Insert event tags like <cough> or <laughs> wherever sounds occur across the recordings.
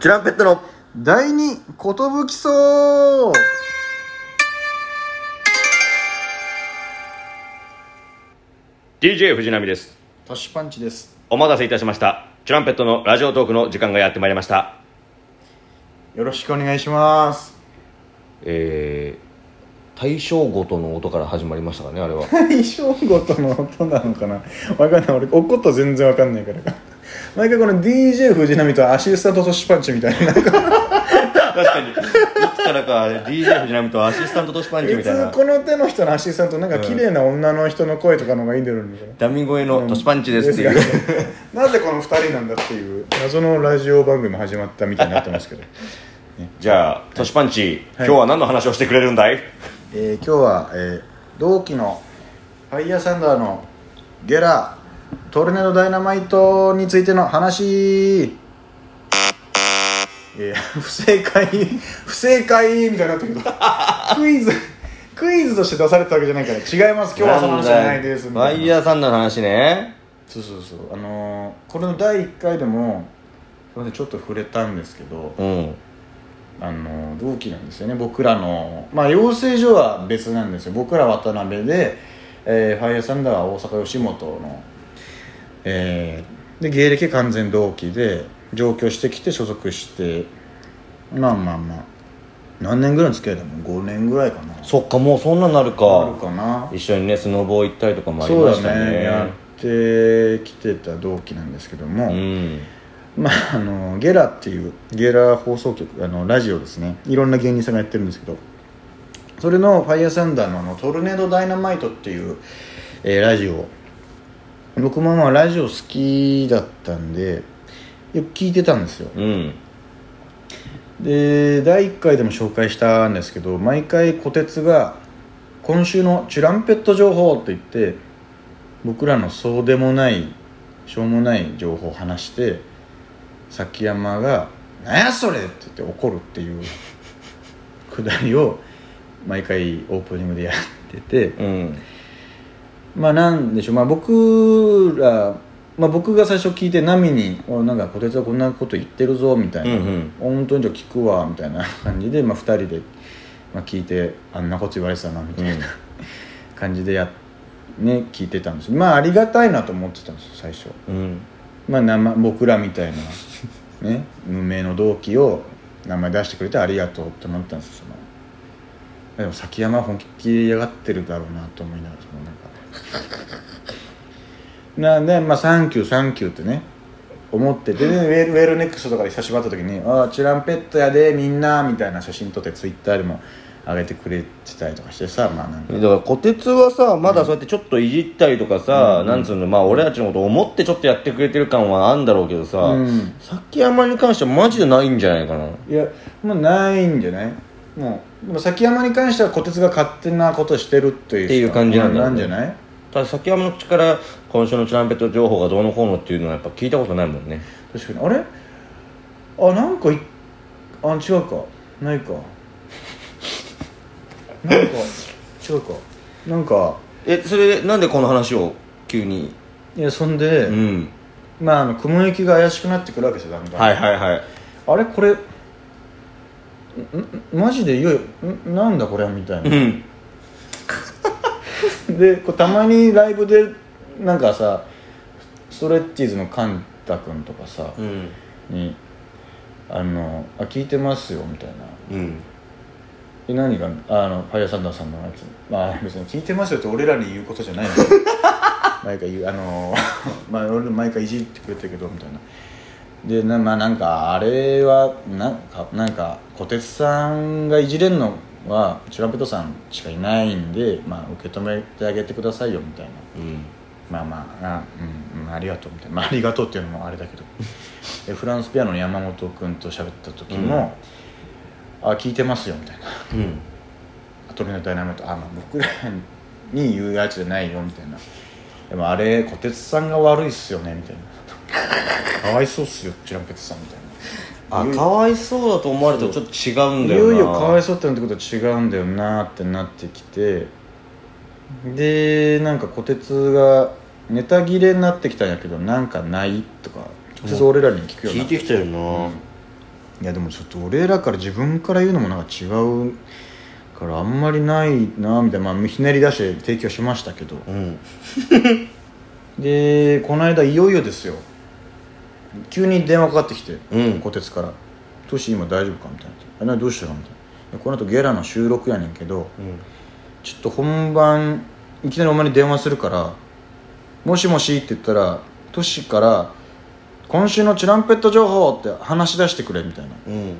チュランペットの第二寿そう。DJ 藤波です。トシパンチです。お待たせいたしました。チュランペットのラジオトークの時間がやってまいりました。よろしくお願いします。えー、大正ごとの音から始まりましたかねあれは。<laughs> 大正ごとの音なのかな。わかんない。俺おこと全然わかんないから毎回この DJ 藤波とアシスタントトシパンチみたいな。なんか確かに。いつからか DJ 藤波とアシスタントとシパンチみ普たいな。通この手の人のアシスタントなんか綺麗な女の人の声とかの方がいいんだろうねダミ声のトシパンチですっていう、ですが。なぜこの二人なんだっていう。謎のラジオ番組始まったみたいになってますけど、<laughs> じゃあトシパンチ、はい。今日は何の話をしてくれるんだい？えー今日は、えー同期のファイヤーサンダーのゲラトルネードダイナマイトについての話。えー不正解不正解みたいになってるけど。クイズクイズとして出されたわけじゃないから違います。今日はその話じゃないです。フみたいイヤーサンダーの話ね。そうそうそう。あのーこれの第1回でもすいませんちょっと触れたんですけどうん。あの同期なんですよね。僕らのまあ養成所は別なんですよ。僕ら渡辺で、えーファイヤーサンダーは大阪吉本の、えーで芸歴完全同期で上京してきて所属してまあまあまあ何年ぐらいの付き合いだもん5年ぐらいかな。そっかもうそんなになるあかるかな。一緒にねスノボー行ったりとかもありましたね。ね。やってきてた同期なんですけども、うん。まあ、あのゲラっていうゲラ放送局あのラジオですね。いろんな芸人さんがやってるんですけど。それの「ファイヤーサンダーのあのトルネードダイナマイト」っていう、えーラジオ僕もまあラジオ好きだったんでよく聞いてたんですようんで第1回でも紹介したんですけど毎回こてつが「今週のチュランペット情報」って言って僕らのそうでもないしょうもない情報を話して崎山が「なんやそれ!」って言って怒るっていう <laughs> くだりを毎回オープニングでやっててうんまあなんでしょう、まあ、僕ら、まあ、僕が最初聞いてナミに「おなんかこてつはこんなこと言ってるぞ」みたいな。うんうん本当にじゃあ聞くわみたいな感じで、まあ、2人で、まあ、聞いてあんなこと言われてたなみたいな、うん。感じでやね聞いてたんですまあありがたいなと思ってたんですよ最初。うん。まあ生僕らみたいなね無名の同期を名前出してくれてありがとうって思ったんですよその。でも崎山本気で嫌がってるだろうなと思いながらそのなんか <laughs> なんでまあサンキューサンキューってね思ってて、でウェルウェルネックスとかで久しぶり会った時に「ああチュランペットやでみんな」みたいな写真撮ってツイッターでも上げてくれてたりとかしてさまあなんか。だからこてつはさまだそうやってちょっといじったりとかさ、なんつうのまあ俺たちのこと思ってちょっとやってくれてる感はあんだろうけどさ、うん。崎山に関してはマジでないんじゃないかな。いやもうないんじゃない？もうでも崎山に関してはこてつが勝手なことしてるっていうっていう感じなんだろうね。なんじゃない？ただ崎山の口から今週のチュランペット情報がどうのこうのっていうのはやっぱ聞いたことないもんね。確かに。あれ？あなんかいあ違うか。ないか。なんか違うか。なんか。えそれでなんでこの話を急に？いやそんで、うん。まああの雲行きが怪しくなってくるわけですよだんだん。はいはいはい。あれ？これマジでいよい。よんなんだこれみたいな。うん。<laughs> でこうたまにライブでなんかさストレッチーズのカンタ君とかさ、うん。にあのあ聞いてますよみたいな。うん。え何があのファイヤーサンダーさんのやつ。<laughs> まあ別に聞いてますよって俺らに言うことじゃないの毎回 <laughs> 言うあのまあ俺毎回いじってくれてるけどみたいなでなまあなんかあれはなんかなんか小鉄さんがいじれんのはチュランペットさんしかいないんで、まあ、受け止めてあげてくださいよみたいな。うん。まあまああ,、うんうん、ありがとうみたいな、まあ、ありがとうっていうのもあれだけど。でフランスピアノの山本君と喋った時も「あ聞いてますよ」みたいな。うん「アトリエのダイナマイト」あ、まあ、僕らに言うやつじゃないよみたいな。でもあれ小鉄さんが悪いっすよねみたいなかわいそうっすよチュランペットさんみたいな。あかわいそうだと思われるとちょっと違うんだよな。いよいよかわいそうってなってことは違うんだよなってなってきて。でなんか小鉄がネタ切れになってきたんやけどなんかないとか直接俺らに聞くように聞いてきたよな、いやでもちょっと俺らから自分から言うのもなんか違うからあんまりないなみたいな、まあ、ひねり出して提供しましたけど。うん。でこの間いよいよですよ急に電話かかってきてうん。小鉄から「トシ今大丈夫か?」みたいな「あどうしたの?」みたいな「この後ゲラの収録やねんけどちょっと本番いきなりお前に電話するから「もしもし」って言ったらトシから「今週のチュランペット情報」って話し出してくれみたいな。うん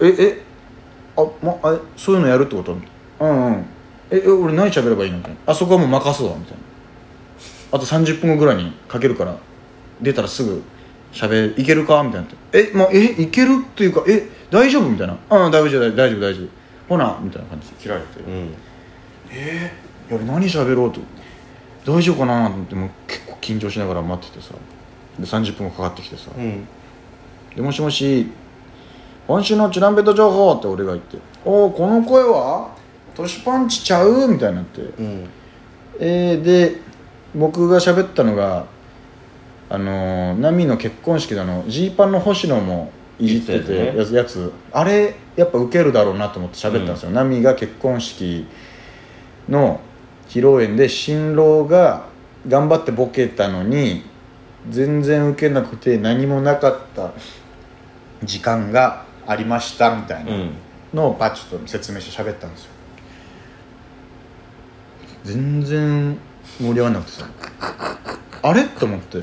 「ええ？あ,、ま、あそういうのやるってこと?」うんうんええ俺何喋ればいいの?」みたいな「あそこはもう任すわ」みたいな。あと30分後ぐらいにかけるから出たらすぐ喋いけるか？みたいな。え、まあ、えいけるっていうかえ大丈夫？みたいな「うん大丈夫大丈夫大丈夫。ほな」みたいな感じ。で切られてうん。えー、いや俺何喋ろうと。大丈夫かなと思ってもう結構緊張しながら待っててさ。で30分後かかってきてさ。うん「でもしもし今週のチュランペット情報」って俺が言って「おおこの声は？トシパンチちゃう?」みたいになって。うん。えー、で僕が喋ったのがあのー、ナミの結婚式であのジーパンの星野もいじっててやつね。やつあれやっぱウケるだろうなと思って喋ったんですよ、ナミが結婚式の披露宴で新郎が頑張ってボケたのに全然ウケなくて何もなかった時間がありましたみたいなうん。のをパッチと説明して喋ったんですよ。全然盛り上がらなくてさ。あれ？と思って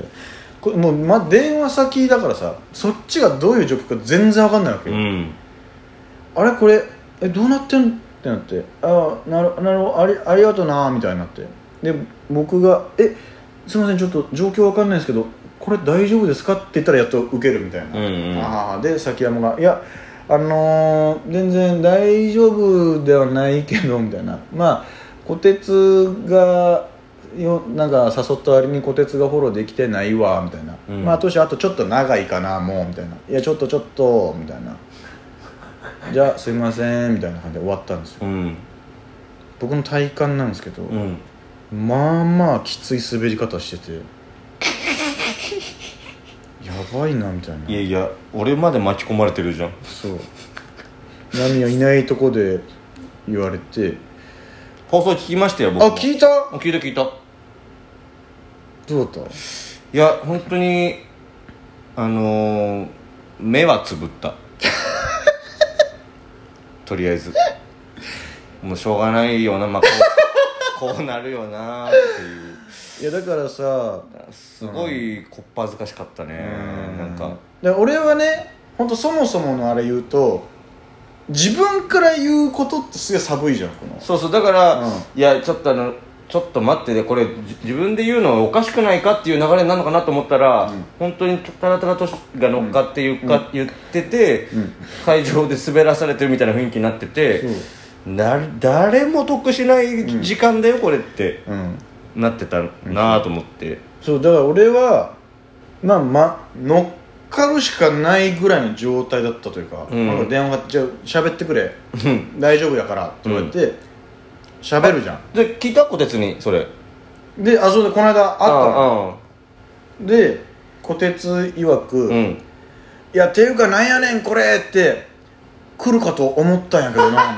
これもう、ま、電話先だからさそっちがどういう状況か全然わかんないわけよ、うん。あれこれえどうなってん？ってなってああなるなるほどありありがとうなみたいになって。で僕が「えすいませんちょっと状況わかんないですけどこれ大丈夫ですか?」って言ったらやっと受けるみたいな、うんうん。ああで崎山が「いやあのー全然大丈夫ではないけど」みたいな。まあ小鉄がよなんか誘った割に小鉄がフォローできてないわみたいな、うん。まあ年あとちょっと長いかなもうみたいな「いやちょっとちょっと」みたいな「じゃあすいません」みたいな感じで終わったんですよ。うん。僕の体感なんですけど、うん。まあまあきつい滑り方してて。やばいなみたいな。いやいや俺まで巻き込まれてるじゃん。そう。波はいないとこで言われて放送聞きましたよ僕も。あ聞いた？あ聞いた聞いた。どうだっいや本当にあのー、目はつぶった。<laughs> とりあえず。もうしょうがないよなまあこう <laughs> こうなるよなっていう。たいやだからさすごいこっぱずかしかったねなんか。で俺はね本当そもそものあれ言うと自分から言うことってすげえ寒いじゃんこの。そうそうだから、うん。いやちょっとあのちょっと待ってねこれじ自分で言うのはおかしくないかっていう流れなのかなと思ったら、ん。本当にたらたらとしが乗っかっていうか、言ってて、ん。会場で滑らされてるみたいな雰囲気になってて、な誰も得しない時間だよこれって。うん。なってたなと思って、そうだから俺はまあま乗っかるしかないぐらいの状態だったというか,、うん。なんか電話が「じゃあ喋ってくれ。うん。大丈夫やから」って言われて喋、るじゃん。で聞いたこてつにそれ。であそうでこの間会ったの。あで小鉄曰く、いうん。やていうかなんやねんこれって来るかと思ったんやけどなみたいな。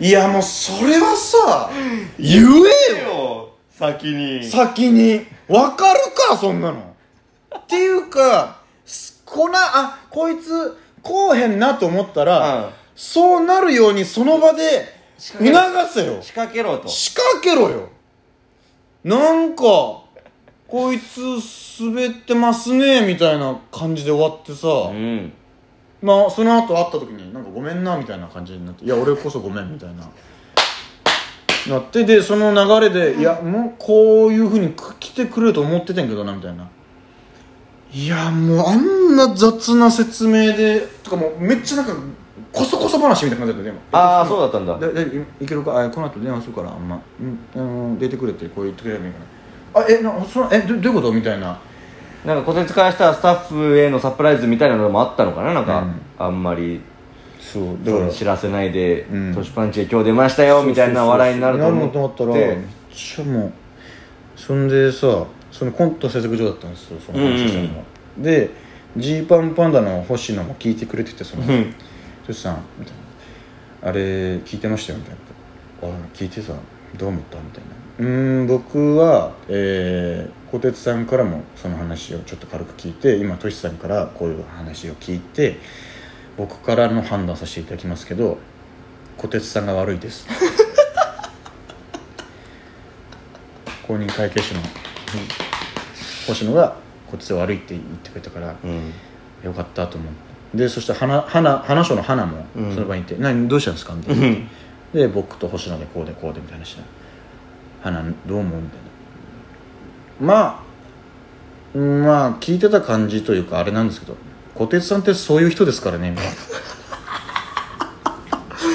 <laughs> いやもうそれはさ言えよ。よ。先に。先に。わかるかそんなの。っていうかすこなあこいつこうへんなと思ったら、うん。そうなるようにその場で促せよ。仕掛けろと。仕掛けろよ。なんかこいつ滑ってますねみたいな感じで終わってさ、うん。まあその後会った時になんかごめんなみたいな感じになっていや俺こそごめんみたいな。なってでその流れでいやもうこういうふうに来てくれると思ってたんやけどなみたいないやもうあんな雑な説明でとかもうめっちゃなんかこそこそ話みたいな感じだったでも。ああそうだったんだ。ででいいけるかあこの後電話するからあんま、うん、出てくれってこう言ってくれるばいいかな。あえなそのえどどういうことみたいな。なんか小鉄からしたらスタッフへのサプライズみたいなのもあったのかななんか、うん。あんまり。そうそう知らせないでうん「トシパンチへ今日出ましたよ」みたいな笑いになると思って。なると思ったらめっちゃもうそんでさそのコント制作所だったんですよその話したのが、でジーパンパンダの星野も聞いてくれててそのうん「トシさん」みたいな「あれ聞いてましたよ」みたいな「あ聞いてた。どう思った?」みたいな「うーん僕はえー、小鉄さんからもその話をちょっと軽く聞いて今トシさんからこういう話を聞いて僕からの判断させていただきますけど小鉄さんが悪いです」<laughs> 公認会計士の星野がこっちで悪いって言ってくれたからうん。よかったと思うでそして花花花書の花もうん。その場にいて「何どうしたんですか?」みたいな。で僕と星野でこうでこうでみたいな話で花どう思う?」みたいな。まあまあ聞いてた感じというかあれなんですけど小鉄さんってそういう人ですからねみたいな。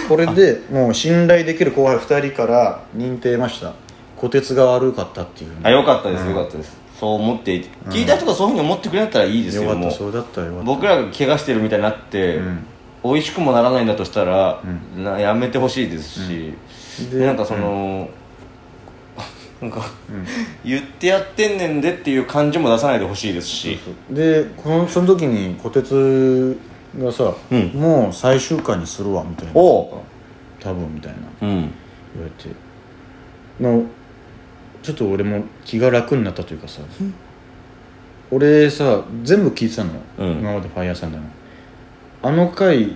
これでもう信頼できる後輩2人から認定ました小鉄が悪かったっていう。あよかったですうん。よかったです。そう思って聞いた人がそういうふうに思ってくれたらいいですよよかったそうだったよかった。僕らが怪我してるみたいになって、うん。美味しくもならないんだとしたら、うなやめてほしいですし、ででなんかその、<laughs> なんか言ってやってんねんでっていう感じも出さないでほしいですし。でこのその時に小鉄がさ、うん。もう最終回にするわみたいな。おう。多分みたいな。うん。言われて。のちょっと俺も気が楽になったというかさ俺さ全部聞いてたのよ、うん。今までファイヤーサンダーのあの回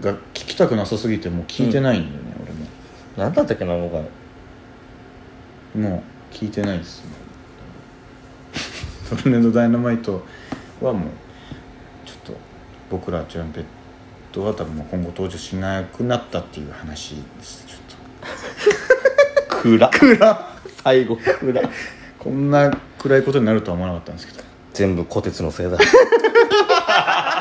が聞きたくなさすぎてもう聞いてないんだよね、何だったっけなのか俺ももう聞いてないですトルネードダイナマイトはもうちょっと僕らチュランペットは多分もう今後登場しなくなったっていう話です。ちょっと。<laughs> <laughs> 暗暗最後暗こんな暗いことになるとは思わなかったんですけど。全部虎鉄のせいだ